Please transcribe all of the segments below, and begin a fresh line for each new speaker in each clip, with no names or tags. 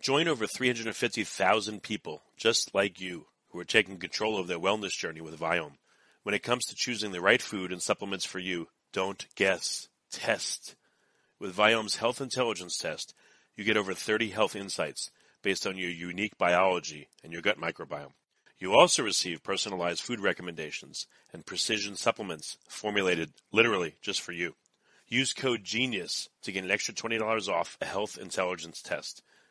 Join over 350,000 people just like you who are taking control of their wellness journey with Viome. When it comes to choosing the right food and supplements for you, don't guess. Test. With Viome's Health Intelligence Test, you get over 30 health insights based on your unique biology and your gut microbiome. You also receive personalized food recommendations and precision supplements formulated literally just for you. Use code GENIUS to get an extra $20 off a health intelligence test.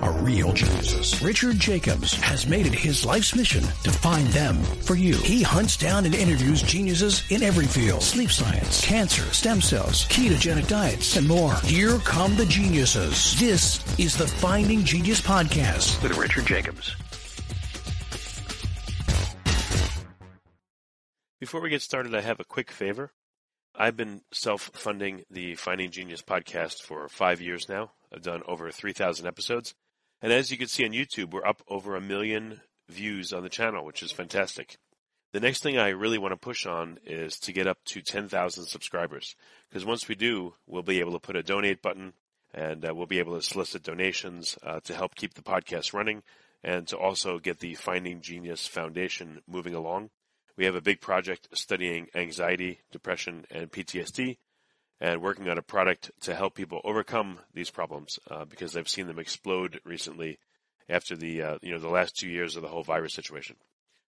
are real geniuses. Richard Jacobs has made it his life's mission to find them for you. He hunts down and interviews geniuses in every field. Sleep science, cancer, stem cells, ketogenic diets, and more. Here come the geniuses. This is the Finding Genius Podcast.
With Richard Jacobs.
Before we get started, I have a quick favor. I've been self-funding the Finding Genius podcast for five years now. I've done over 3,000 episodes. And as you can see on YouTube, we're up over a million views on the channel, which is fantastic. The next thing I really want to push on is to get up to 10,000 subscribers. Because once we do, we'll be able to put a donate button and uh, we'll be able to solicit donations uh, to help keep the podcast running and to also get the Finding Genius Foundation moving along. We have a big project studying anxiety, depression, and PTSD, and working on a product to help people overcome these problems uh, because I've seen them explode recently after the uh, you know the last two years of the whole virus situation.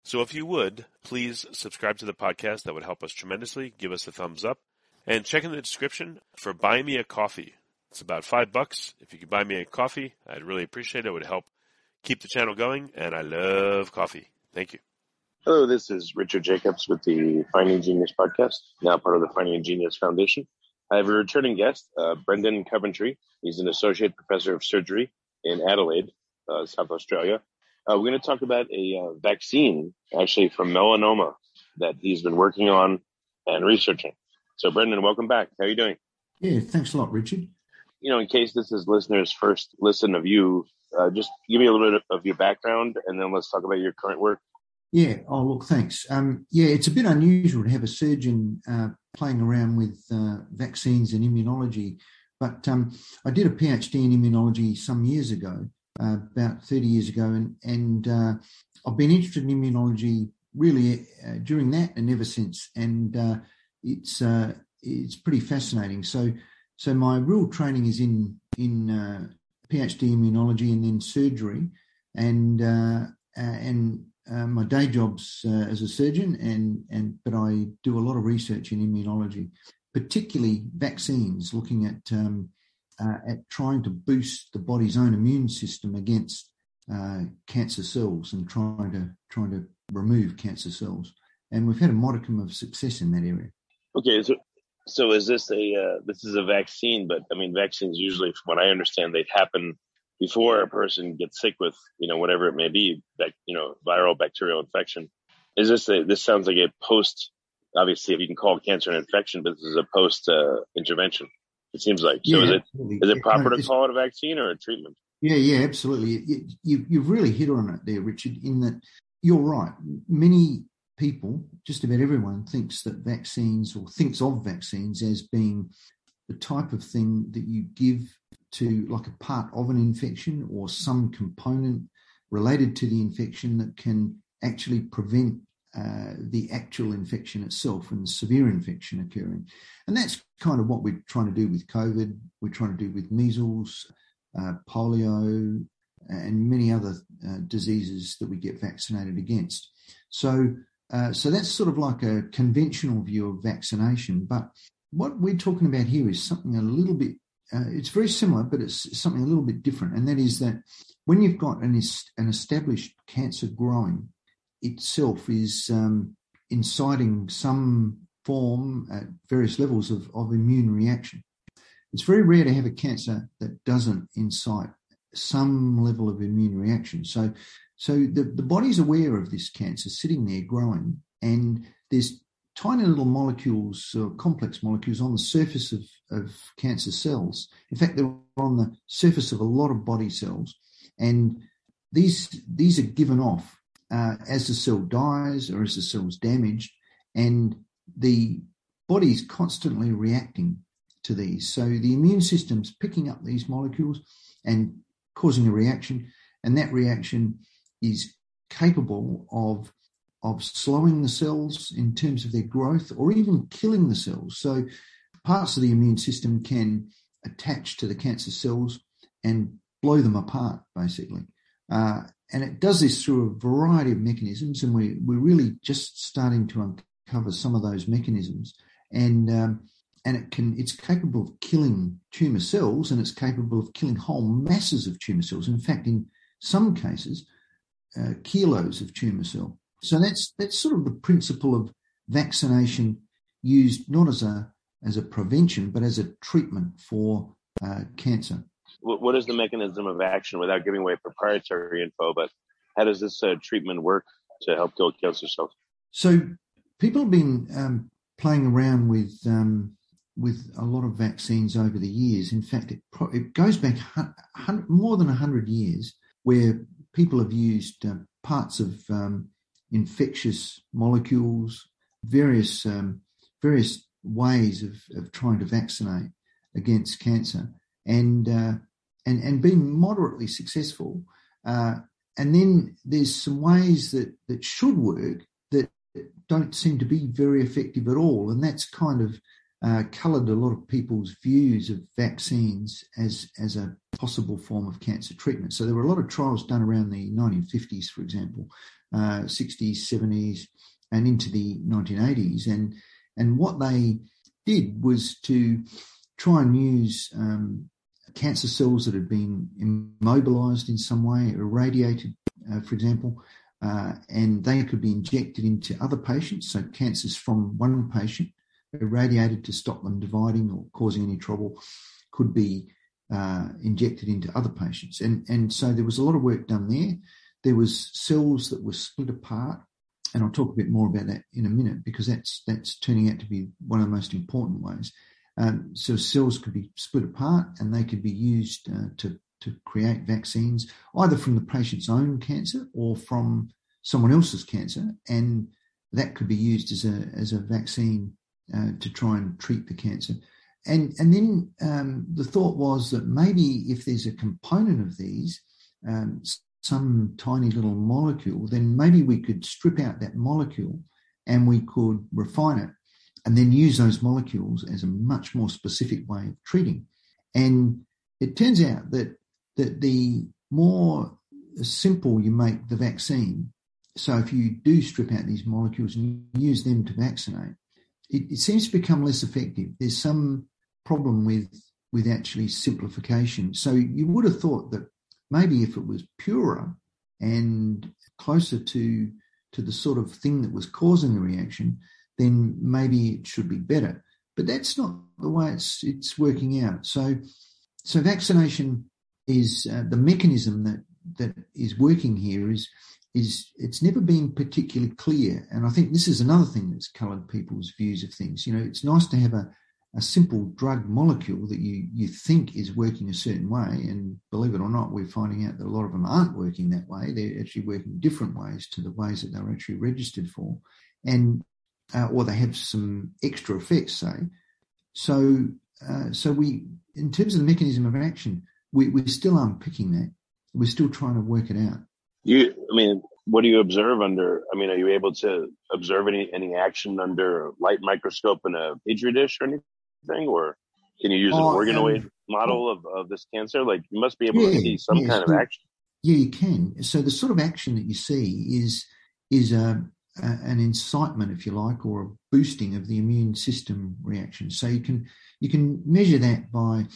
So if you would please subscribe to the podcast, that would help us tremendously. Give us a thumbs up, and check in the description for buy me a coffee. It's about five bucks. If you could buy me a coffee, I'd really appreciate it. It would help keep the channel going, and I love coffee. Thank you.
Hello, this is Richard Jacobs with the Finding Genius podcast, now part of the Finding Genius Foundation. I have a returning guest, uh, Brendon Coventry. He's an associate professor of surgery in Adelaide, uh, South Australia. Uh, we're going to talk about a uh, vaccine, actually from melanoma, that he's been working on and researching. So, Brendon, welcome back. How are you doing?
Yeah, thanks a lot, Richard.
You know, in case this is listeners' first listen of you, uh, just give me a little bit of your background, and then let's talk about your current work.
Yeah, oh, look, thanks. Um, yeah, it's a bit unusual to have a surgeon uh, playing around with uh, vaccines and immunology, but um, I did a PhD in immunology some years ago, uh, about 30 years ago, and, and uh, I've been interested in immunology really uh, during that and ever since. And uh, it's it's pretty fascinating. So, so my real training is in in PhD immunology and then surgery, and and uh, my day job's uh, as a surgeon, and and but I do a lot of research in immunology, particularly vaccines, looking at um, uh, at trying to boost the body's own immune system against uh, cancer cells and trying to trying to remove cancer cells. And we've had a modicum of success in that area.
Okay, so so is this a uh, this is a vaccine? But I mean, vaccines usually, from what I understand, they happen before a person gets sick with you know whatever it may be, you know, viral bacterial infection. Is this a, this sounds like a post? Obviously, if you can call cancer an infection, but this is a post uh, intervention. It seems like. So
Yeah,
is it
absolutely.
is it proper to call it a vaccine or a treatment?
Yeah, yeah, absolutely. You, you, you've really hit on it there, Richard, in that you're right. Many people, just about everyone, thinks that vaccines or thinks of vaccines as being the type of thing that you give to like a part of an infection or some component related to the infection that can actually prevent uh, the actual infection itself and the severe infection occurring. And that's kind of what we're trying to do with COVID. We're trying to do with measles, uh, polio, and many other uh, diseases that we get vaccinated against. So, uh, so that's sort of like a conventional view of vaccination. But what we're talking about here is something a little bit. Uh, it's very similar, but it's something a little bit different, and that is that when you've got an, an established cancer growing, itself is um, inciting some form at various levels of, of immune reaction. It's very rare to have a cancer that doesn't incite some level of immune reaction. So, so the, the body's aware of this cancer sitting there growing, and there's tiny little molecules, uh, complex molecules on the surface of, of cancer cells. In fact, they're on the surface of a lot of body cells. And these, these are given off uh, as the cell dies or as the cell's damaged. And the body is constantly reacting to these. So the immune system's picking up these molecules and causing a reaction. And that reaction is capable of of slowing the cells in terms of their growth or even killing the cells. So parts of the immune system can attach to the cancer cells and blow them apart, basically. Uh, and it does this through a variety of mechanisms, and we, we're really just starting to uncover some of those mechanisms. And um, and it can it's capable of killing tumor cells, and it's capable of killing whole masses of tumor cells. In fact, in some cases, uh, kilos of tumor cell. So that's that's sort of the principle of vaccination used not as a as a prevention but as a treatment for uh, cancer.
What is the mechanism of action without giving away proprietary info? But how does this uh, treatment work to help kill cancer cells?
So people have been um, playing around with um, with a lot of vaccines over the years. In fact, it, pro- it goes back more than hundred years, where people have used uh, parts of um, infectious molecules, various um, various ways of, of trying to vaccinate against cancer, and uh, and and being moderately successful. Uh, and then there's some ways that that should work that don't seem to be very effective at all, and that's kind of uh, coloured a lot of people's views of vaccines as as a possible form of cancer treatment. So there were a lot of trials done around the 1950s, for example, uh, 60s, 70s, and into the 1980s. And and what they did was to try and use um, cancer cells that had been immobilized in some way, irradiated, uh, for example, uh, and they could be injected into other patients. So cancers from one patient irradiated to stop them dividing or causing any trouble could be uh, injected into other patients. And, and so there was a lot of work done there. There was cells that were split apart, and I'll talk a bit more about that in a minute because that's that's turning out to be one of the most important ways. Um, so cells could be split apart and they could be used uh, to to create vaccines either from the patient's own cancer or from someone else's cancer, and that could be used as a as a vaccine uh, to try and treat the cancer. And and then um, the thought was that maybe if there's a component of these, um, some tiny little molecule, then maybe we could strip out that molecule and we could refine it and then use those molecules as a much more specific way of treating. And it turns out that that the more simple you make the vaccine, so if you do strip out these molecules and use them to vaccinate, it, it seems to become less effective. There's some problem with with actually simplification. So you would have thought that maybe if it was purer and closer to to the sort of thing that was causing the reaction, then maybe it should be better. But that's not the way it's it's working out. So so vaccination is uh, the mechanism that that is working here is is it's never been particularly clear. And I think this is another thing that's coloured people's views of things. You know, it's nice to have a a simple drug molecule that you, you think is working a certain way. And believe it or not, we're finding out that a lot of them aren't working that way. They're actually working different ways to the ways that they were actually registered for. And, uh, or they have some extra effects, say. So, uh, so we, in terms of the mechanism of action, we, we're still unpicking that. We're still trying to work it out.
You, I mean, what do you observe under? I mean, are you able to observe any any action under light microscope in a petri dish or anything? Thing, or can you use an oh, organoid um, model of, of this cancer? Like you must be able yeah, to see some yeah, kind so, of action.
Yeah, you can. So the sort of action that you see is is a, a, an incitement, if you like, or a boosting of the immune system reaction. So you can you can measure that by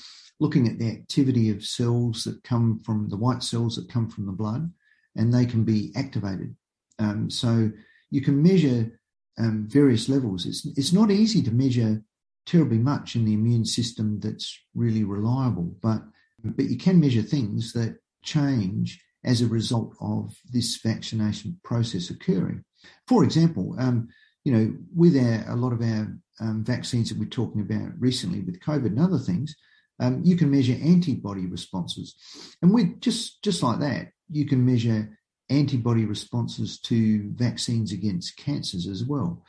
looking at the activity of cells that come from the white cells that come from the blood, and they can be activated. Um, so you can measure um, various levels. It's it's not easy to measure terribly much in the immune system that's really reliable, but but you can measure things that change as a result of this vaccination process occurring. For example, um, you know, with our, a lot of our um, vaccines that we're talking about recently with COVID and other things, um, you can measure antibody responses, and with just just like that, you can measure antibody responses to vaccines against cancers as well.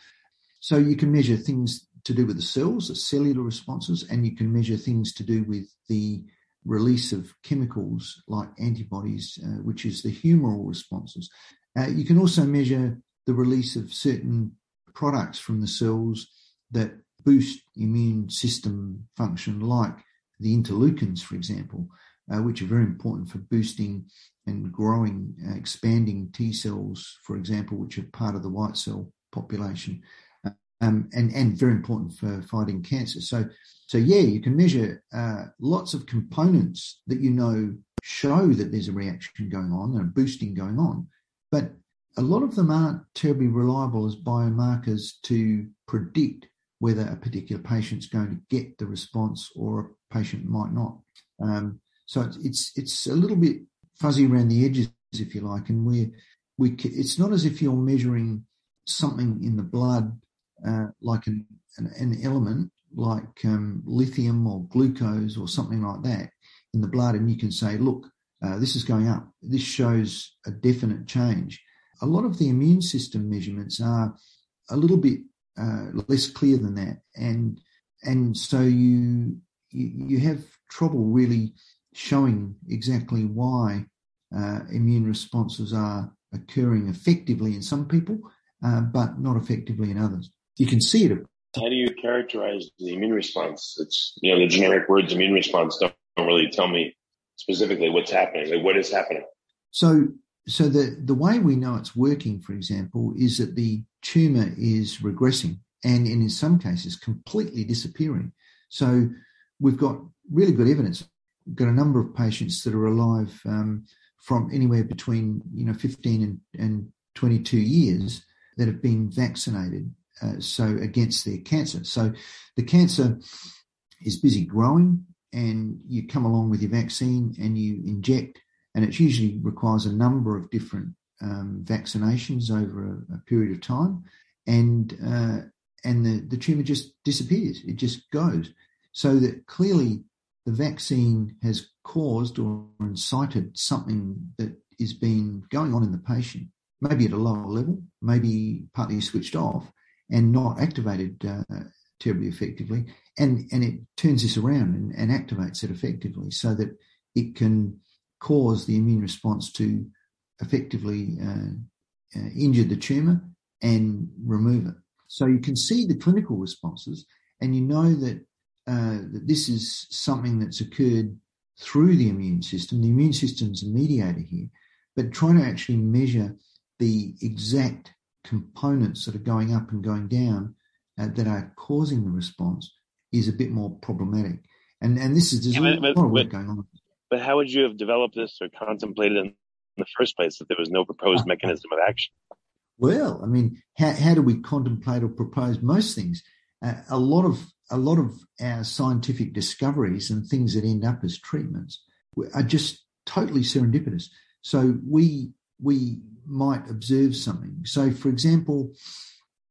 So you can measure things to do with the cells, the cellular responses, and you can measure things to do with the release of chemicals like antibodies, uh, which is the humoral responses. Uh, you can also measure the release of certain products from the cells that boost immune system function, like the interleukins, for example, uh, which are very important for boosting and growing, uh, expanding T cells, for example, which are part of the white cell population, um, and and very important for fighting cancer. So, so yeah, you can measure uh, lots of components that you know show that there's a reaction going on and a boosting going on, but a lot of them aren't terribly reliable as biomarkers to predict whether a particular patient's going to get the response or a patient might not. Um, so it's, it's, it's a little bit fuzzy around the edges, if you like, and we we it's not as if you're measuring something in the blood uh, like an, an, an element like um, lithium or glucose or something like that in the blood, and you can say, look, uh, this is going up. This shows a definite change. A lot of the immune system measurements are a little bit uh, less clear than that, and and so you you, you have trouble really showing exactly why uh, immune responses are occurring effectively in some people, uh, but not effectively in others. You can see it.
How do you characterize the immune response? It's you know the generic words immune response don't, don't really tell me specifically what's happening. Like what is happening?
So so the the way we know it's working, for example, is that the tumor is regressing and in some cases completely disappearing. So we've got really good evidence. We've got a number of patients that are alive um, from anywhere between you know 15 and, and 22 years that have been vaccinated. Uh, so against their cancer. So the cancer is busy growing, and you come along with your vaccine and you inject, and it usually requires a number of different um, vaccinations over a, a, period of time, and uh, and the, the tumor just disappears. It just goes. So that clearly the vaccine has caused or incited something that is been going on in the patient, maybe at a lower level, maybe partly switched off and not activated uh, terribly effectively. And, and it turns this around and, and activates it effectively so that it can cause the immune response to effectively uh, uh, injure the tumor and remove it. So you can see the clinical responses, and you know that, uh, that this is something that's occurred through the immune system. The immune system's a mediator here, but trying to actually measure the exact components that are going up and going down uh, that are causing the response is a bit more problematic. And and this is there's yeah, a lot of work going on.
But how would you have developed this or contemplated in the first place if there was no proposed mechanism of action?
Well, I mean, how, how do we contemplate or propose most things? Uh, a lot of a lot of our scientific discoveries and things that end up as treatments are just totally serendipitous. So we we might observe something. So, for example,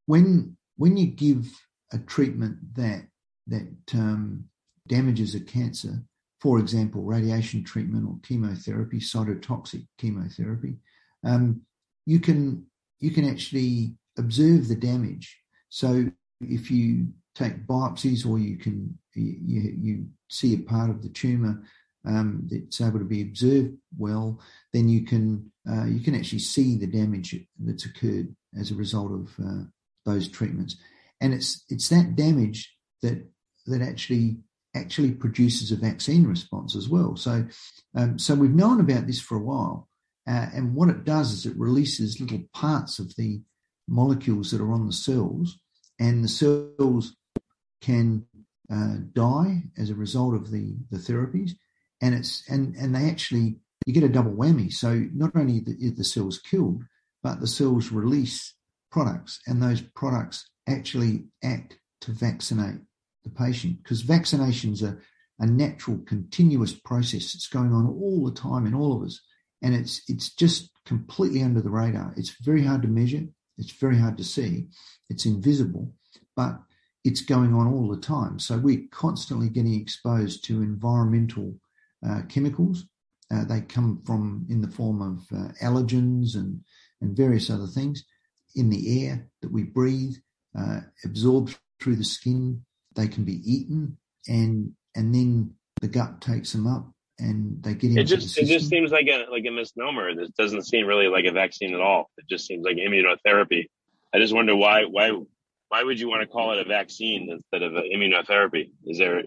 when when you give a treatment that that um, damages a cancer, for example, radiation treatment or chemotherapy, cytotoxic chemotherapy, um, you can you can actually observe the damage. So if you take biopsies or you can you, you see a part of the tumor um, that's able to be observed well, then you can uh, you can actually see the damage that's occurred as a result of uh, those treatments, and it's it's that damage that that actually actually produces a vaccine response as well. So um, so we've known about this for a while, uh, and what it does is it releases little parts of the molecules that are on the cells, and the cells can uh, die as a result of the, the therapies. And it's and and they actually you get a double whammy. So not only is the cells killed, but the cells release products, and those products actually act to vaccinate the patient because vaccinations are a natural, continuous process that's going on all the time in all of us and it's it's just completely under the radar. It's very hard to measure, It's very hard to see. It's invisible, but it's going on all the time. So we're constantly getting exposed to environmental uh, chemicals. Uh, they come from in the form of uh, allergens and, and various other things in the air that we breathe, uh, absorbed through the skin. They can be eaten, and and then the gut takes them up, and they get into
it just it just seems like a like a misnomer. This doesn't seem really like a vaccine at all. It just seems like immunotherapy. I just wonder why why why would you want to call it a vaccine instead of an immunotherapy? Is there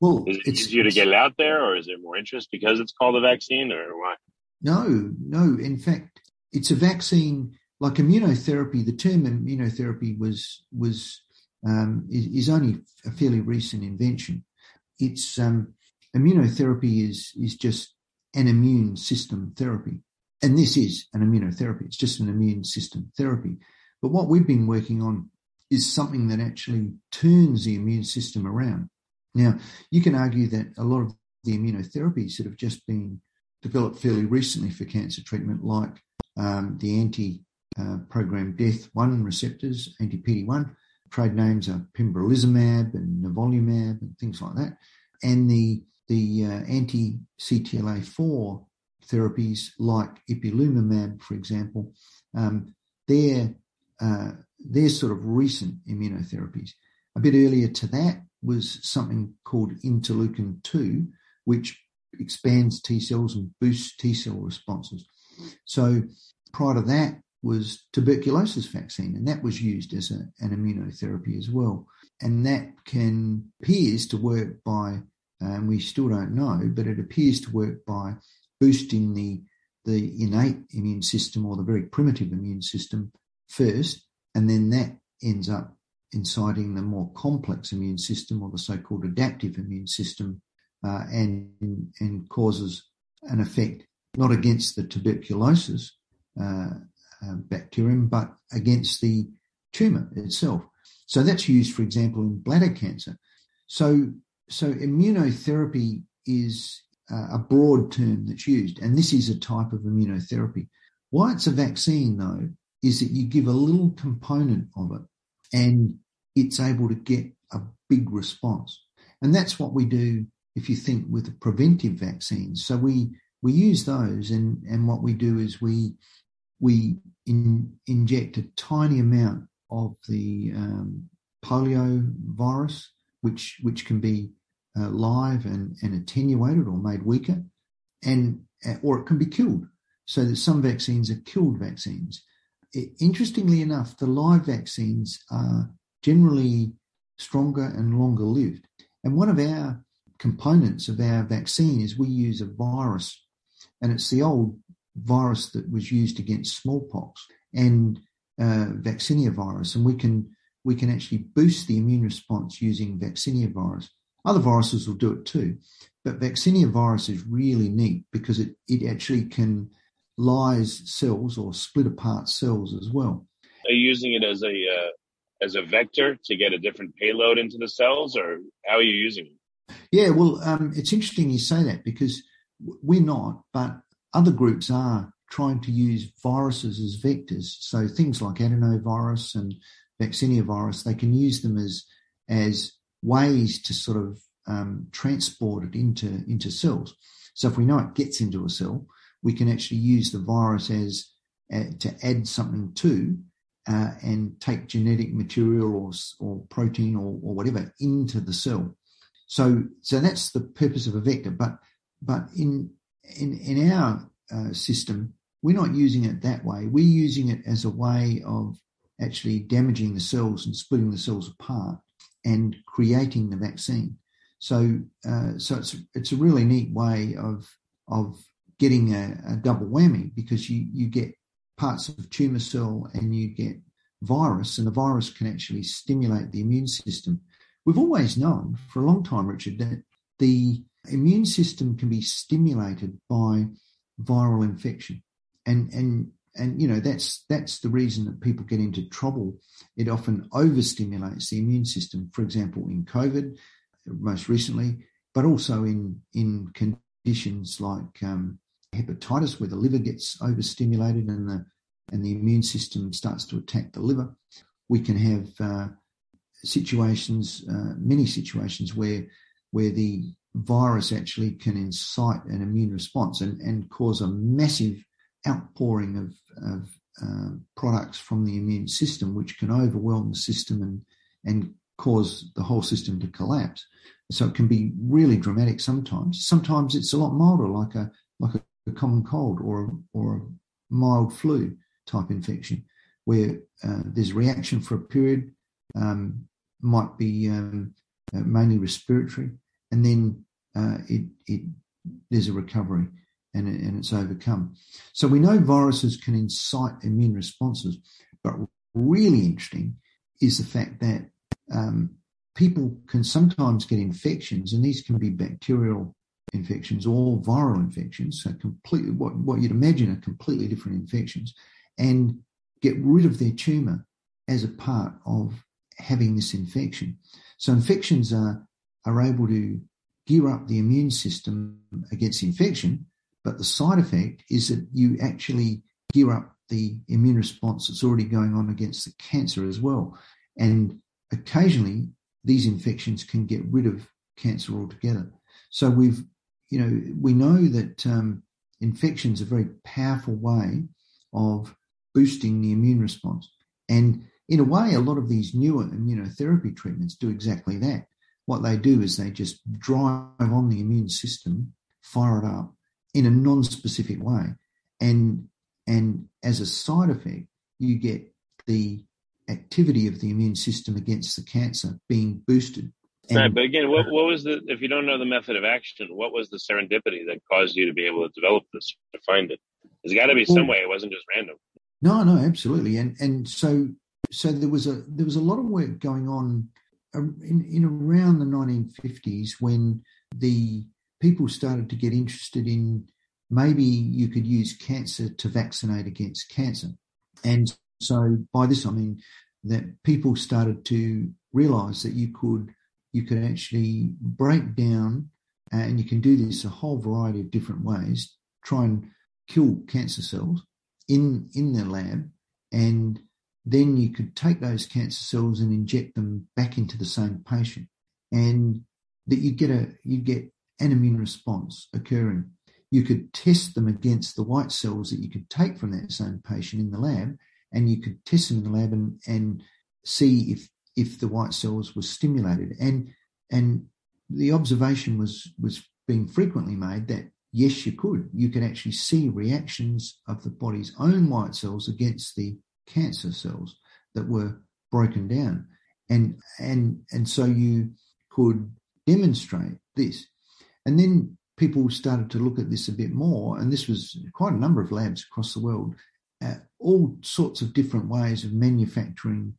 well, is it easier to get it out there, or is there more interest because it's called a vaccine, or why?
No, no. In fact, it's a vaccine like immunotherapy. The term immunotherapy was was um, is, is, only a fairly recent invention. It's um, immunotherapy is is just an immune system therapy, and this is an immunotherapy. It's just an immune system therapy. But what we've been working on is something that actually turns the immune system around. Now, you can argue that a lot of the immunotherapies that have just been developed fairly recently for cancer treatment, like um, the anti uh, program death 1 receptors, anti PD1, trade names are pembrolizumab and nivolumab and things like that, and the, the uh, anti CTLA4 therapies like ipilimumab, for example, um, they're, uh, they're sort of recent immunotherapies. A bit earlier to that, was something called interleukin 2, which expands T cells and boosts T cell responses. So prior to that was tuberculosis vaccine, and that was used as a, an immunotherapy as well. And that can appears to work by, and um, we still don't know, but it appears to work by boosting the the innate immune system or the very primitive immune system first, and then that ends up inciting the more complex immune system or the so-called adaptive immune system uh, and, and causes an effect not against the tuberculosis uh, uh, bacterium, but against the tumor itself. So that's used, for example, in bladder cancer. So, so immunotherapy is a broad term that's used, and this is a type of immunotherapy. Why it's a vaccine, though, is that you give a little component of it and it's able to get a big response. And that's what we do if you think with the preventive vaccines. So we we use those and, and what we do is we we in, inject a tiny amount of the um, polio virus, which which can be uh, live and, and attenuated or made weaker, and or it can be killed. So that some vaccines are killed vaccines. Interestingly enough, the live vaccines are generally stronger and longer lived. And one of our components of our vaccine is we use a virus, and it's the old virus that was used against smallpox and uh, vaccinia virus, and we can we can actually boost the immune response using vaccinia virus. Other viruses will do it too, but vaccinia virus is really neat because it it actually can lyse cells or split apart cells as well.
Are you using it as a uh, as a vector to get a different payload into the cells, or how are you using it?
Yeah, well, um, it's interesting you say that because we're not, but other groups are trying to use viruses as vectors. So things like adenovirus and vaccinia virus, they can use them as as ways to sort of um, transport it into into cells. So if we know it gets into a cell, we can actually use the virus as uh, to add something to uh, and take genetic material or, or protein or, or whatever into the cell. So, so that's the purpose of a vector. But, but in, in, in our uh, system, we're not using it that way. We're using it as a way of actually damaging the cells and splitting the cells apart and creating the vaccine. So, uh, so it's it's a really neat way of of getting a, a double whammy because you you get parts of tumor cell and you get virus, and the virus can actually stimulate the immune system. We've always known for a long time, Richard, that the immune system can be stimulated by viral infection. And and and you know that's that's the reason that people get into trouble. It often overstimulates the immune system. For example, in COVID, most recently, but also in in conditions like um, hepatitis, where the liver gets overstimulated and the and the immune system starts to attack the liver. We can have uh, situations, uh, many situations where where the virus actually can incite an immune response and, and cause a massive outpouring of, of uh, products from the immune system, which can overwhelm the system and and cause the whole system to collapse. So it can be really dramatic sometimes. Sometimes it's a lot milder, like a like a, common cold or or a mild flu type infection, where uh, there's reaction for a period, um, might be um, uh, mainly respiratory, and then uh, it, it there's a recovery and, it, and it's overcome. So we know viruses can incite immune responses, but really interesting is the fact that um, people can sometimes get infections, and these can be bacterial infections or viral infections, so completely what, what you'd imagine are completely different infections, and get rid of their tumor as a part of having this infection. So infections are, are able to gear up the immune system against infection, but the side effect is that you actually gear up the immune response that's already going on against the cancer as well. And occasionally these infections can get rid of cancer altogether. So we've, you know, we know that um, infections are a very powerful way of boosting the immune response. And in a way, a lot of these newer immunotherapy treatments do exactly that. What they do is they just drive on the immune system, fire it up in a non-specific way. And, and as a side effect, you get the activity of the immune system against the cancer being boosted.
And, right, but again, what, what was the, if you don't know the method of action, what was the serendipity that caused you to be able to develop this, to find it? There's got to be some way. It wasn't just random.
No, no, absolutely. And, and so, so there was a, there was a lot of work going on um, in, in around the 1950s when the people started to get interested in maybe you could use cancer to vaccinate against cancer. And so by this I mean that people started to realize that you could you could actually break down and you can do this a whole variety of different ways, try and kill cancer cells in in the lab and then you could take those cancer cells and inject them back into the same patient, and that you get a you get an immune response occurring. You could test them against the white cells that you could take from that same patient in the lab, and you could test them in the lab and, and see if if the white cells were stimulated. And and the observation was was being frequently made that yes, you could. You could actually see reactions of the body's own white cells against the cancer cells that were broken down. And, and, and so you could demonstrate this. And then people started to look at this a bit more, and this was quite a number of labs across the world, uh, all sorts of different ways of manufacturing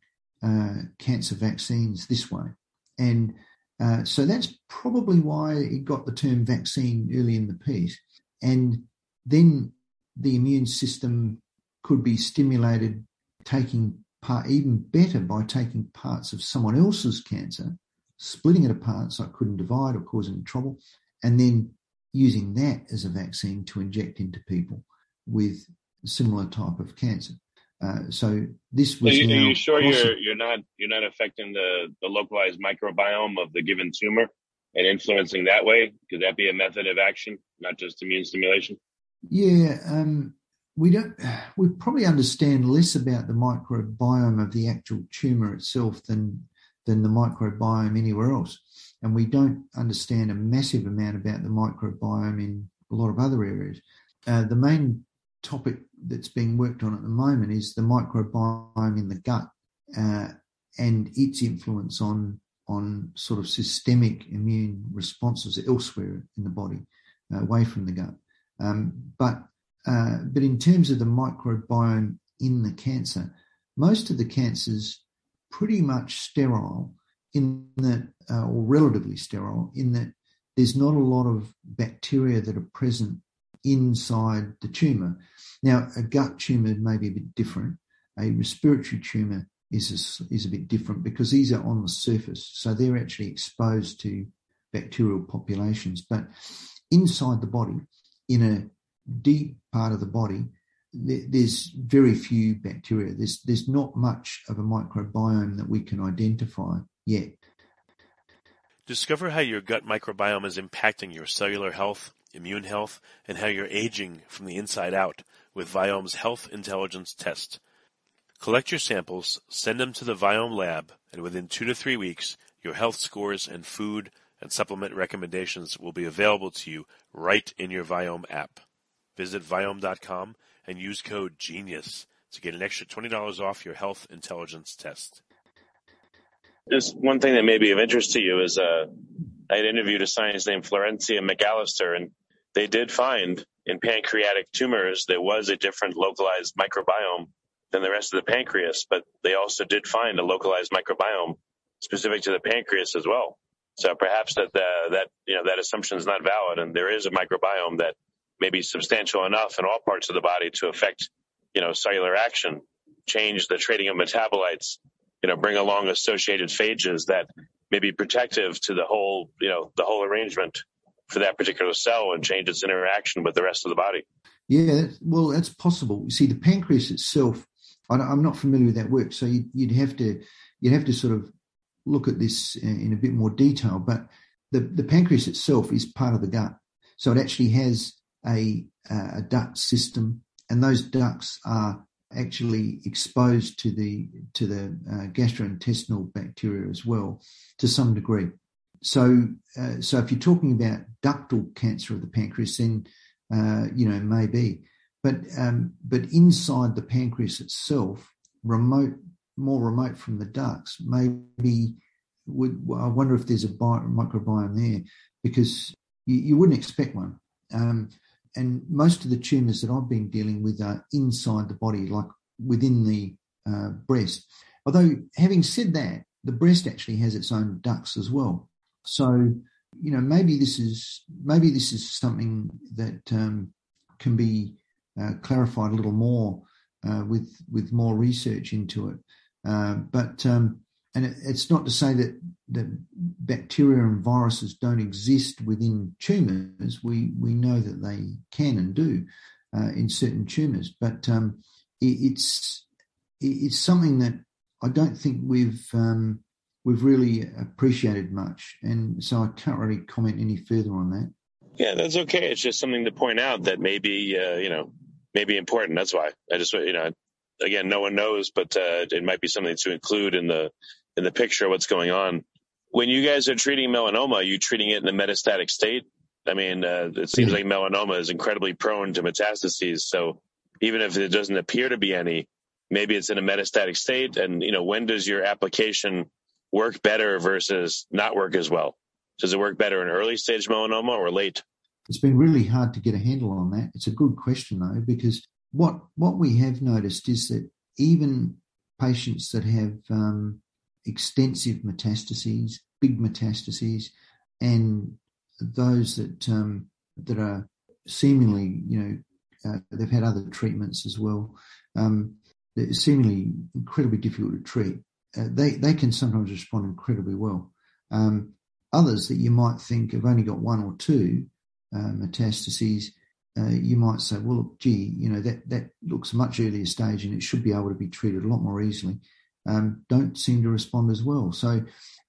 cancer vaccines this way. And uh, so that's probably why it got the term vaccine early in the piece. And then the immune system could be stimulated taking part, even better by taking parts of someone else's cancer, splitting it apart so it couldn't divide or cause any trouble, and then using that as a vaccine to inject into people with similar type of cancer. Uh, so this was.
So you, are you sure possible. you're you're not you're not affecting the the localized microbiome of the given tumor and influencing that way? Could that be a method of action, not just immune stimulation?
Yeah, um, we don't we probably understand less about the microbiome of the actual tumor itself than than the microbiome anywhere else and we don't understand a massive amount about the microbiome in a lot of other areas uh, the main topic that's being worked on at the moment is the microbiome in the gut uh, and its influence on on sort of systemic immune responses elsewhere in the body uh, away from the gut. Um, but uh, but in terms of the microbiome in the cancer, most of the cancers pretty much sterile in that, uh, or relatively sterile in that there's not a lot of bacteria that are present inside the tumor. Now, a gut tumor may be a bit different. A respiratory tumor is a, is a bit different because these are on the surface, so they're actually exposed to bacterial populations. But inside the body, in a deep part of the body, there's very few bacteria. There's there's not much of a microbiome that we can identify yet.
Discover how your gut microbiome is impacting your cellular health, immune health, and how you're aging from the inside out with Viome's Health Intelligence Test. Collect your samples, send them to the Viome lab, and within two to three weeks, your health scores and food and supplement recommendations will be available to you right in your Viome app. Visit Viome.com and use code GENIUS to get an extra $20 off your health intelligence test.
Just one thing that may be of interest to you is uh, I had interviewed a scientist named Florencia McAllister, and they did find in pancreatic tumors there was a different localized microbiome than the rest of the pancreas, but they also did find a localized microbiome specific to the pancreas as well. So perhaps that the, that you know that assumption is not valid, and there is a microbiome that may be substantial enough in all parts of the body to affect you know cellular action, change the trading of metabolites, you know, bring along associated phages that may be protective to the whole you know the whole arrangement for that particular cell and change its interaction with the rest of the body.
Yeah, well, that's possible. You see, the pancreas itself, I'm not familiar with that work, so you'd have to you'd have to sort of look at this in a bit more detail, but the, the pancreas itself is part of the gut. So it actually has a, a duct system, and those ducts are actually exposed to the to the uh, gastrointestinal bacteria as well to some degree. So, uh, so if you're talking about ductal cancer of the pancreas, then uh, you know maybe, but um, but inside the pancreas itself, remote more remote from the ducts, maybe would I wonder if there's a bio, microbiome there because you, you wouldn't expect one. Um, and most of the tumours that I've been dealing with are inside the body, like within the uh, breast. Although, having said that, the breast actually has its own ducts as well. So, you know, maybe this is maybe this is something that um, can be uh, clarified a little more uh, with with more research into it. Uh, but um, and it, it's not to say that that bacteria and viruses don't exist within tumours. We we know that they can and do uh, in certain tumours, but um, it, it's it's something that I don't think we've um, we've really appreciated much, and so I can't really comment any further on that.
Yeah, that's okay. It's just something to point out that maybe uh, you know maybe important. That's why I just you know again, no one knows, but uh, it might be something to include in the in the picture of what's going on. When you guys are treating melanoma, are you treating it in a metastatic state? I mean, uh, it seems like melanoma is incredibly prone to metastases. So even if it doesn't appear to be any, maybe it's in a metastatic state. And you know, when does your application work better versus not work as well? Does it work better in early stage melanoma or late?
It's been really hard to get a handle on that. It's a good question though, because what what we have noticed is that even patients that have um, extensive metastases, big metastases, and those that um, that are seemingly, you know, uh, they've had other treatments as well. Um, they're seemingly incredibly difficult to treat. Uh, they they can sometimes respond incredibly well. Um, others that you might think have only got one or two uh, metastases uh, you might say, well, look, gee, you know, that, that looks a much earlier stage and it should be able to be treated a lot more easily, um, don't seem to respond as well. So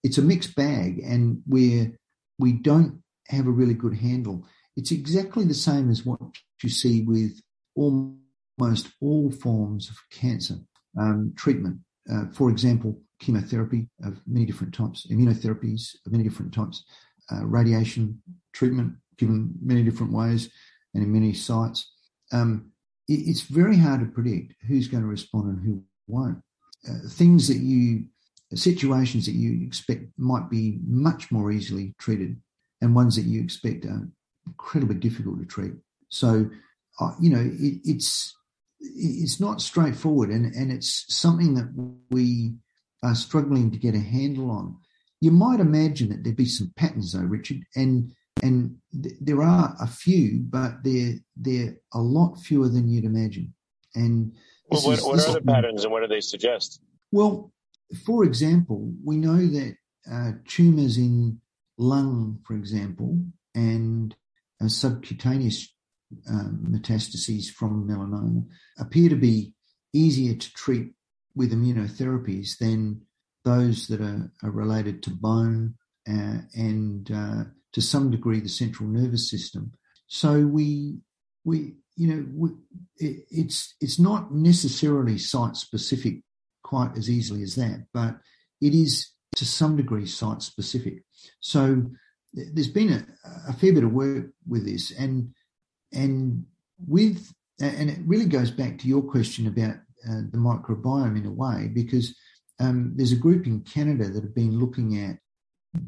it's a mixed bag and where we don't have a really good handle. It's exactly the same as what you see with almost all forms of cancer um, treatment. Uh, for example, chemotherapy of many different types, immunotherapies of many different types, uh, radiation treatment given many different ways, and in many sites, um, it, it's very hard to predict who's going to respond and who won't. Uh, things that you, situations that you expect might be much more easily treated, and ones that you expect are incredibly difficult to treat. So, uh, you know, it, it's it's not straightforward, and and it's something that we are struggling to get a handle on. You might imagine that there'd be some patterns, though, Richard, and and th- there are a few, but they're they're a lot fewer than you'd imagine. And
well, what, is, what are the patterns, and what do they suggest?
Well, for example, we know that uh, tumors in lung, for example, and uh, subcutaneous um, metastases from melanoma appear to be easier to treat with immunotherapies than those that are, are related to bone uh, and uh, to some degree the central nervous system. So we we you know it, it's it's not necessarily site specific quite as easily as that, but it is to some degree site specific. So there's been a, a fair bit of work with this, and and with and it really goes back to your question about uh, the microbiome in a way, because um, there's a group in Canada that have been looking at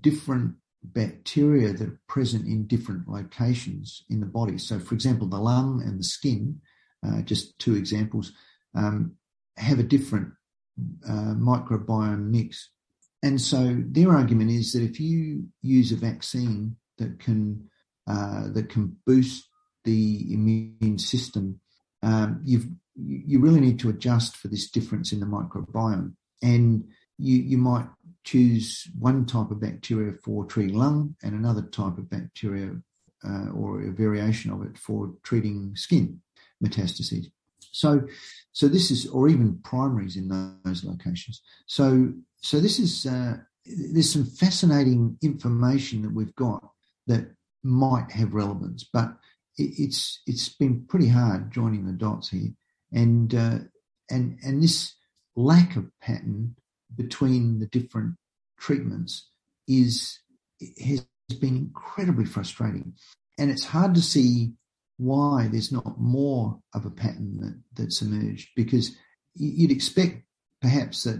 different bacteria that are present in different locations in the body. So, for example, the lung and the skin, uh, just two examples, um, have a different uh, microbiome mix. And so their argument is that if you use a vaccine that can uh, that can boost the immune system, um, you've you really need to adjust for this difference in the microbiome, and you you might choose one type of bacteria for treating lung and another type of bacteria uh, or a variation of it for treating skin metastases. So, so this is, or even primaries in those locations. So, so this is, uh, there's some fascinating information that we've got that might have relevance, but it, it's it's been pretty hard joining the dots here, and uh, and and this lack of pattern between the different treatments is has been incredibly frustrating, and it's hard to see why there's not more of a pattern that, that's emerged because you'd expect perhaps that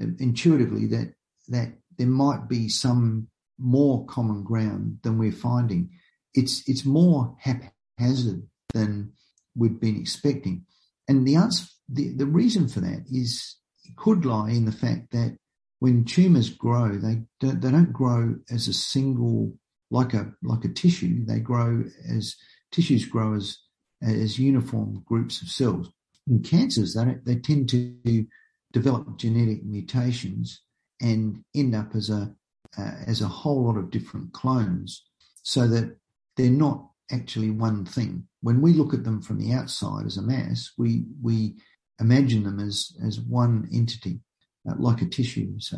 um, intuitively that that there might be some more common ground than we're finding. It's it's more haphazard than we'd been expecting, and the answer, the, the reason for that is could lie in the fact that when tumours grow, they don't, they don't grow as a single like a like a tissue. They grow as tissues grow as, as uniform groups of cells. In cancers, they, they tend to develop genetic mutations and end up as a uh, as a whole lot of different clones, so that they're not actually one thing. When we look at them from the outside as a mass, we we imagine them as as one entity, uh, like a tissue, say,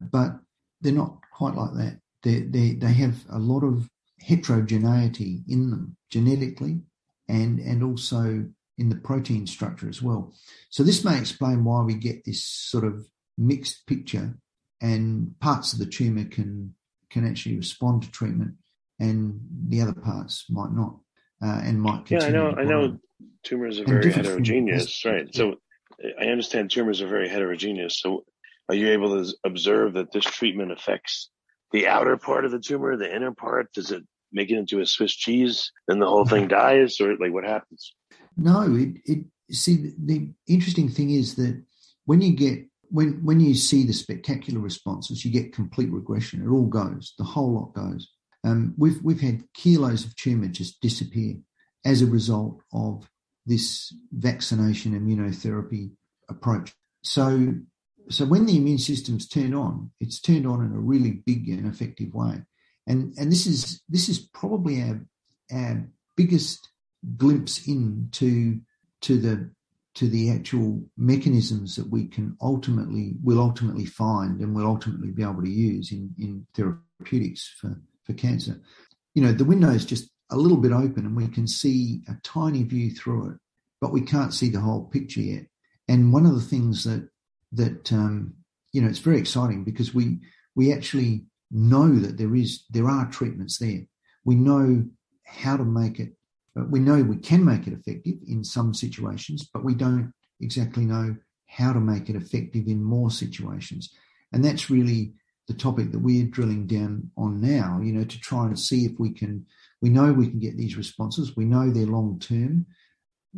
but they're not quite like that. They they they have a lot of heterogeneity in them genetically and, and also in the protein structure as well. So this may explain why we get this sort of mixed picture and parts of the tumor can can actually respond to treatment and the other parts might not uh, and might
yeah i know i know tumors are very heterogeneous right so i understand tumors are very heterogeneous so are you able to observe that this treatment affects the outer part of the tumor, the inner part? Does it make it into a Swiss cheese and the whole thing dies, or like what happens?
No, it, it see the interesting thing is that when you get when when you see the spectacular responses, you get complete regression. It all goes, the whole lot goes. Um, we've we've had kilos of tumor just disappear as a result of this vaccination immunotherapy approach. So so when the immune system's turned on, it's turned on in a really big and effective way. And and this is this is probably our our biggest glimpse into to the to the actual mechanisms that we can ultimately will ultimately find and will ultimately be able to use in, in therapeutics for, for cancer. You know, the window is just a little bit open and we can see a tiny view through it, but we can't see the whole picture yet. And one of the things that that um, you know it's very exciting because we we actually know that there is there are treatments there. We know how to make it. We know we can make it effective in some situations, but we don't exactly know how to make it effective in more situations. And that's really the topic that we're drilling down on now, you know, to try and see if we can, we know we can get these responses. We know they're long term.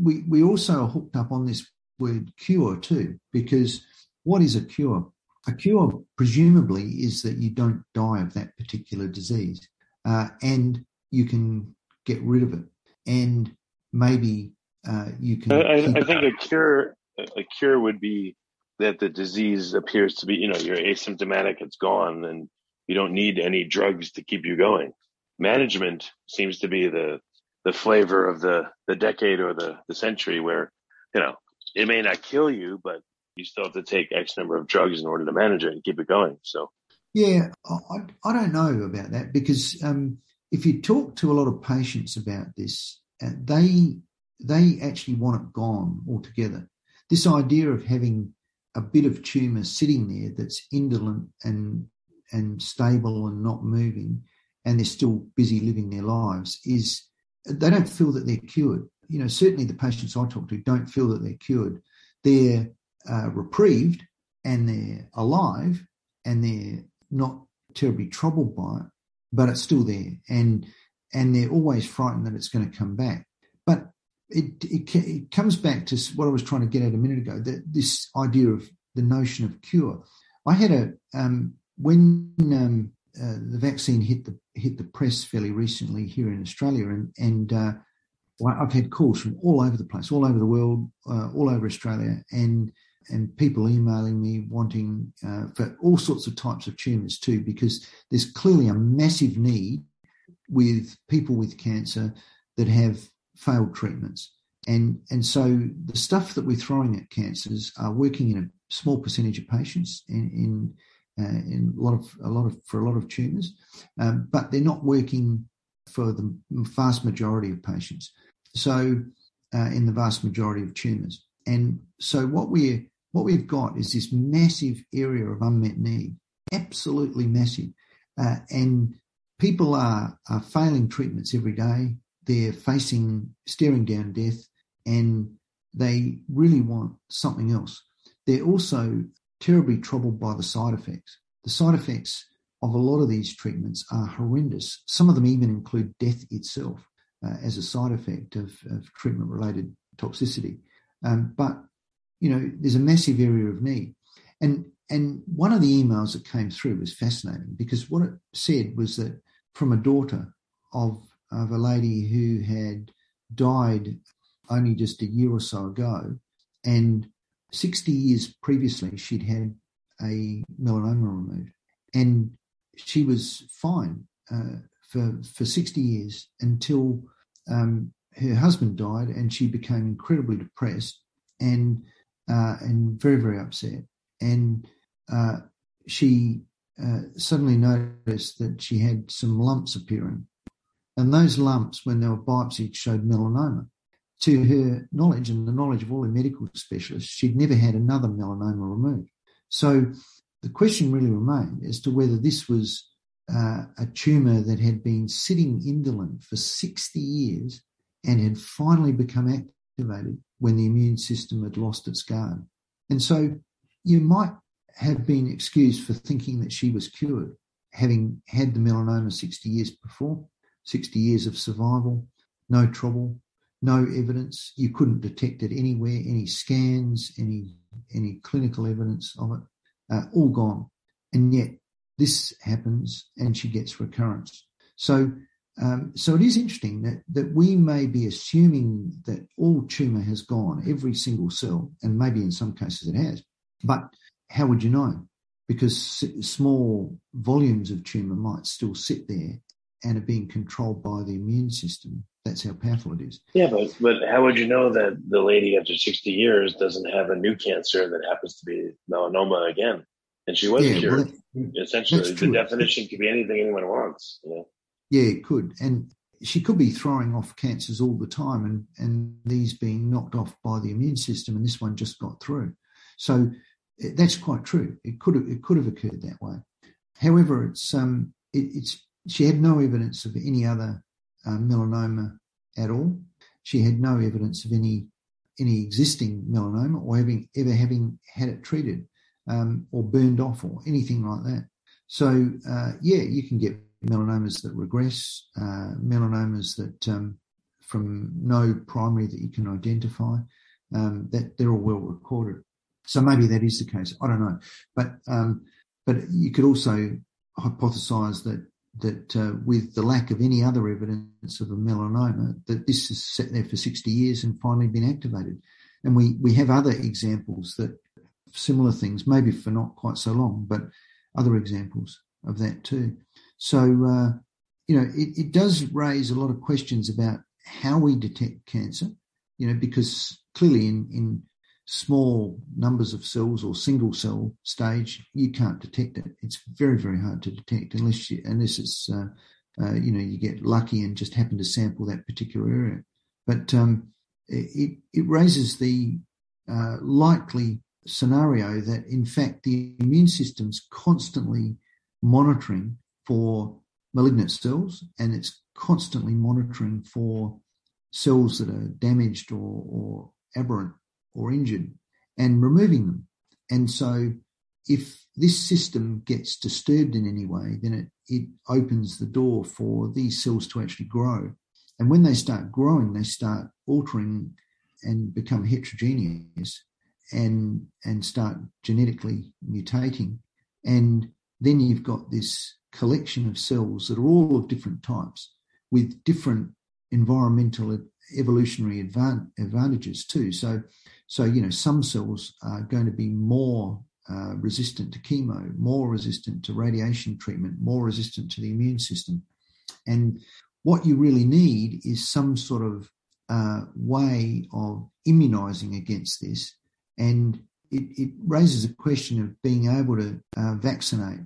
We, we also are hooked up on this word cure too, because what is a cure? A cure, presumably, is that you don't die of that particular disease uh, and you can get rid of it. And maybe uh, you can.
I, I think a cure, a cure would be that the disease appears to be, you know, you're asymptomatic, it's gone, and you don't need any drugs to keep you going. Management seems to be the the flavor of the the decade or the the century, where you know it may not kill you, but you still have to take X number of drugs in order to manage it and keep it going. So
yeah, I, I don't know about that because um, if you talk to a lot of patients about this, uh, they they actually want it gone altogether. This idea of having a bit of tumour sitting there that's indolent and and stable and not moving, and they're still busy living their lives, is they don't feel that they're cured. You know, certainly the patients I talk to don't feel that they're cured. They're uh, reprieved and they're alive and they're not terribly troubled by it, but it's still there, and and they're always frightened that it's going to come back. But it, it, it comes back to what I was trying to get at a minute ago. That this idea of the notion of cure. I had a um, when um, uh, the vaccine hit the hit the press fairly recently here in Australia, and and uh, I've had calls from all over the place, all over the world, uh, all over Australia, and and people emailing me wanting uh, for all sorts of types of tumours too, because there's clearly a massive need with people with cancer that have failed treatments. And, and so the stuff that we're throwing at cancers are working in a small percentage of patients in, in, uh, in a lot of, a lot of, for a lot of tumours, um, but they're not working for the vast majority of patients. So uh, in the vast majority of tumours. And so what we're what we've got is this massive area of unmet need, absolutely massive. Uh, and people are, are failing treatments every day. They're facing staring down death and they really want something else. They're also terribly troubled by the side effects. The side effects of a lot of these treatments are horrendous. Some of them even include death itself uh, as a side effect of, of treatment related toxicity. Um, but you know, there's a massive area of need. And and one of the emails that came through was fascinating because what it said was that from a daughter of of a lady who had died only just a year or so ago, and 60 years previously she'd had a melanoma removed, and she was fine uh, for for 60 years until um, her husband died, and she became incredibly depressed and uh, and very, very upset. And uh, she uh, suddenly noticed that she had some lumps appearing. And those lumps, when they were biopsied, showed melanoma. To her knowledge and the knowledge of all the medical specialists, she'd never had another melanoma removed. So the question really remained as to whether this was uh, a tumour that had been sitting indolent for 60 years and had finally become activated when the immune system had lost its guard. And so you might have been excused for thinking that she was cured, having had the melanoma 60 years before, 60 years of survival, no trouble, no evidence. You couldn't detect it anywhere, any scans, any any clinical evidence of it, uh, all gone. And yet this happens and she gets recurrence. So um, so it is interesting that, that we may be assuming that all tumour has gone, every single cell, and maybe in some cases it has. But how would you know? Because small volumes of tumour might still sit there and are being controlled by the immune system. That's how powerful it is.
Yeah, but but how would you know that the lady after sixty years doesn't have a new cancer that happens to be melanoma again, and she was yeah, cured? Well, that, Essentially, the definition could be anything anyone wants. You know?
Yeah, it could. And she could be throwing off cancers all the time and, and these being knocked off by the immune system and this one just got through. So that's quite true. It could have, it could have occurred that way. However, it's um it, it's she had no evidence of any other uh, melanoma at all. She had no evidence of any any existing melanoma or having ever having had it treated um, or burned off or anything like that. So uh, yeah, you can get melanomas that regress, uh, melanomas that um, from no primary that you can identify, um, that they're all well recorded. So maybe that is the case. I don't know, but um, but you could also hypothesise that that uh, with the lack of any other evidence of a melanoma, that this has sat there for 60 years and finally been activated. And we we have other examples that similar things, maybe for not quite so long, but other examples of that too. So, uh, you know, it, it, does raise a lot of questions about how we detect cancer, you know, because clearly in, in small numbers of cells or single cell stage, you can't detect it. It's very, very hard to detect unless you, unless it's, uh, uh, you know, you get lucky and just happen to sample that particular area. But um, it, it raises the uh, likely scenario that, in fact, the immune system's constantly monitoring for malignant cells and it's constantly monitoring for cells that are damaged or, or aberrant or injured and removing them. And so if this system gets disturbed in any way, then it, it opens the door for these cells to actually grow. And when they start growing, they start altering and become heterogeneous and and start genetically mutating. And then you've got this collection of cells that are all of different types with different environmental evolutionary advantages too. So, so you know, some cells are going to be more uh, resistant to chemo, more resistant to radiation treatment, more resistant to the immune system. And what you really need is some sort of uh, way of immunizing against this. And it, it, raises a question of being able to uh, vaccinate.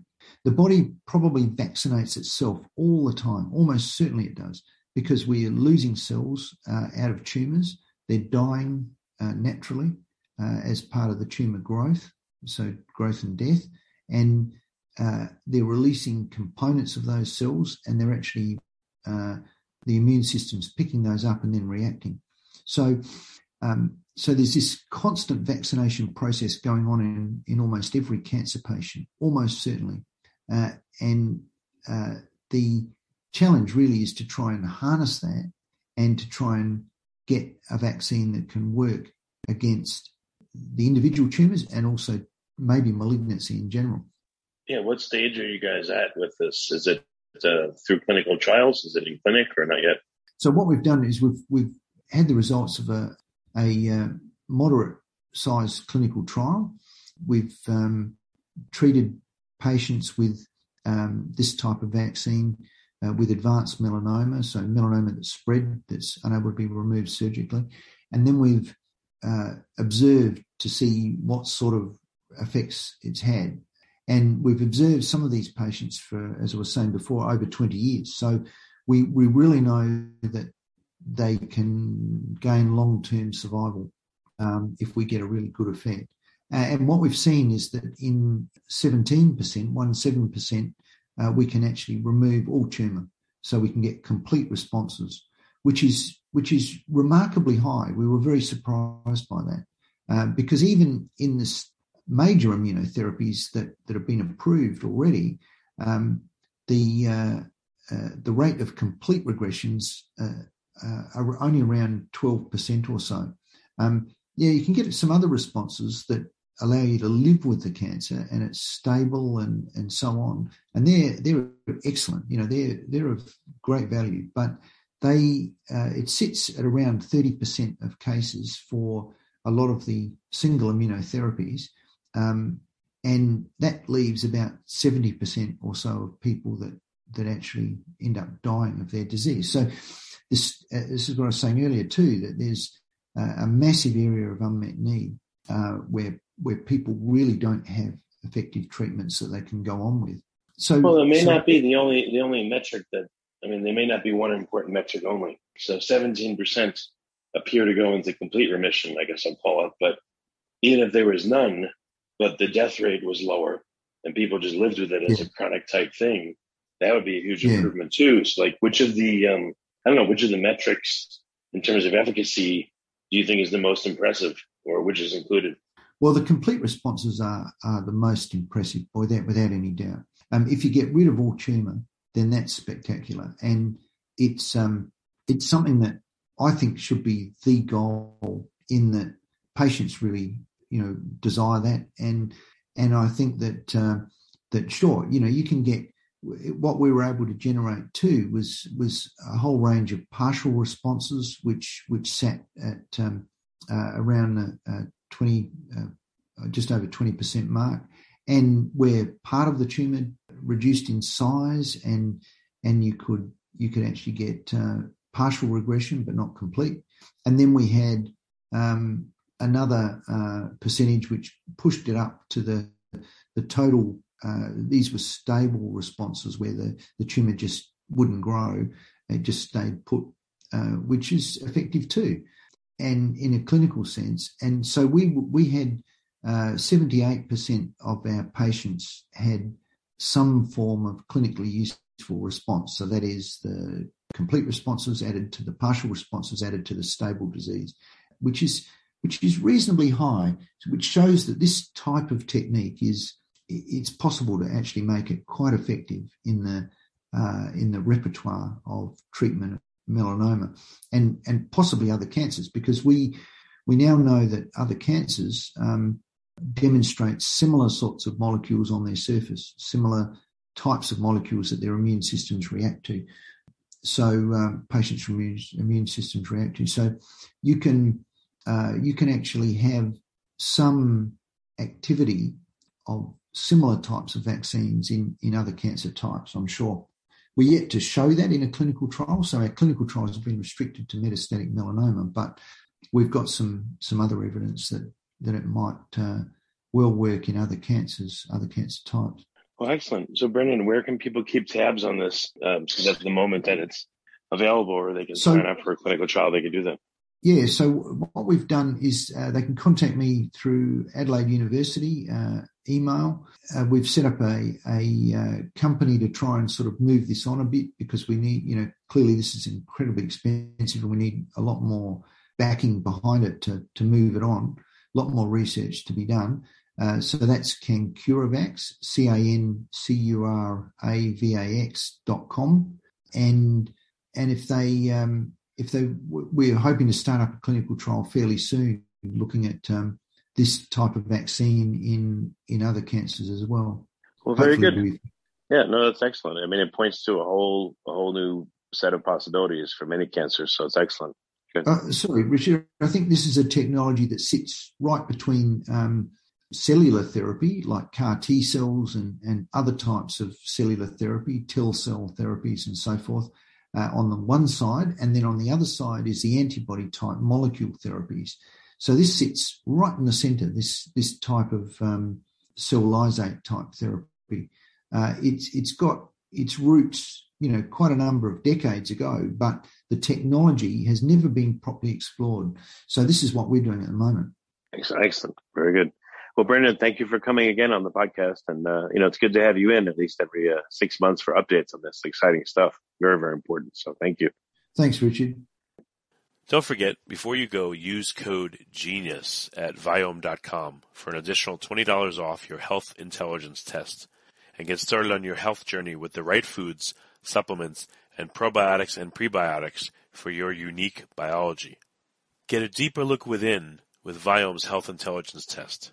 The body probably vaccinates itself all the time, almost certainly it does because we are losing cells uh, out of tumours. They're dying naturally uh, as part of the tumour growth, so growth and death, and uh, they're releasing components of those cells, and they're actually uh, the immune system's picking those up and then reacting. So, um, so there's this constant vaccination process going on in, in almost every cancer patient, almost certainly, uh, and the challenge really is to try and harness that and to try and get a vaccine that can work against the individual tumors and also maybe malignancy in general.
Yeah, what stage are you guys at with this? Is it uh, through clinical trials? Is it in clinic or not yet?
So what we've done is we've we've had the results of a a uh, moderate sized clinical trial. We've um, treated patients with um, this type of vaccine uh, with advanced melanoma, so melanoma that's spread, that's unable to be removed surgically. And then we've uh, observed to see what sort of effects it's had. And we've observed some of these patients for, as I was saying before, over 20 years. So we, we really know that they can gain long term survival um, if we get a really good effect. And what we've seen is that in 17%, one 7%, uh, we can actually remove all tumour, so we can get complete responses, which is which is remarkably high. We were very surprised by that uh, because even in this major immunotherapies that that have been approved already, um, the uh, uh the rate of complete regressions uh, uh, are only around twelve percent or so. Um, yeah, you can get some other responses that allow you to live with the cancer and it's stable and and so on. And they're they're excellent you know they're they're of great value but they uh, it sits at around 30% of cases for a lot of the single immunotherapies um, and that leaves about 70% or so of people that that actually end up dying of their disease. So this uh, this is what I was saying earlier too that there's uh, a massive area of unmet need uh, where where people really don't have effective treatments that they can go on with. So,
well, it may
so,
not be the only the only metric that I mean, they may not be one important metric only. So, seventeen percent appear to go into complete remission, I guess I'll call it. But even if there was none, but the death rate was lower, and people just lived with it as yeah. a chronic type thing, that would be a huge yeah. improvement too. So, like, which of the um, I don't know, which of the metrics in terms of efficacy do you think is the most impressive, or which is included?
Well, the complete responses are, are the most impressive, without, without any doubt. Um, if you get rid of all tumour, then that's spectacular. And it's, um, it's something that I think should be the goal in that patients really, you know, desire that. And, and I think that, uh, that sure, you know, you can get what we were able to generate too was was a whole range of partial responses, which which sat at um, around the uh, 20, uh, just over 20% mark, and where part of the tumor reduced in size and and you could you could actually get uh, partial regression, but not complete. And then we had um, another uh, percentage which pushed it up to the the total. Uh, these were stable responses where the, the tumor just wouldn't grow; it just stayed put, uh, which is effective too, and in a clinical sense. And so we we had uh, seventy eight percent of our patients had some form of clinically useful response. So that is the complete responses added to the partial responses added to the stable disease, which is which is reasonably high, which shows that this type of technique is it's possible to actually make it quite effective in the uh, in the repertoire of treatment melanoma and and possibly other cancers because we we now know that other cancers um, demonstrate similar sorts of molecules on their surface, similar types of molecules that their immune systems react to. So um, patients' immune, immune systems react to. So you can uh, you can actually have some activity of similar types of vaccines in, in other cancer types, I'm sure. We're yet to show that in a clinical trial. So our clinical trials have been restricted to metastatic melanoma, but we've got some some other evidence that that it might uh, well work in other cancers, other cancer types.
Well, excellent. So, Brendon, where can people keep tabs on this um, so that the moment that it's available or they can so, sign up for a clinical trial, they can do that?
Yeah, so what we've done is uh, they can contact me through Adelaide University uh, email. Uh, we've set up a, a uh, company to try and sort of move this on a bit because we need, you know, clearly this is incredibly expensive and we need a lot more backing behind it to, to move it on, a lot more research to be done. Uh, so that's Cancuravax, C-A-N-C-U-R-A-V-A-X dot com. And, and if they, um, if they, we're hoping to start up a clinical trial fairly soon, looking at um, this type of vaccine in in other cancers as well.
Well, very Hopefully good. Yeah, no, that's excellent. I mean, it points to a whole a whole new set of possibilities for many cancers, so it's excellent.
Uh, sorry, Richard. I think this is a technology that sits right between um, cellular therapy, like CAR T cells and, and other types of cellular therapy, TIL cell therapies, and so forth, uh, on the one side, and then on the other side is the antibody type molecule therapies. So this sits right in the centre. This this type of um, cell lysate type therapy. Uh, it's it's got its roots, you know, quite a number of decades ago, but the technology has never been properly explored. So this is what we're doing at the moment.
Excellent, very good. Well, Brendon, thank you for coming again on the podcast, and uh, you know it's good to have you in at least every uh, six months for updates on this exciting stuff. Very, very important. So, thank you.
Thanks, Richard.
Don't forget, before you go, use code GENIUS at Viome.com for an additional $20 off your health intelligence test and get started on your health journey with the right foods, supplements, and probiotics and prebiotics for your unique biology. Get a deeper look within with Viome's health intelligence test.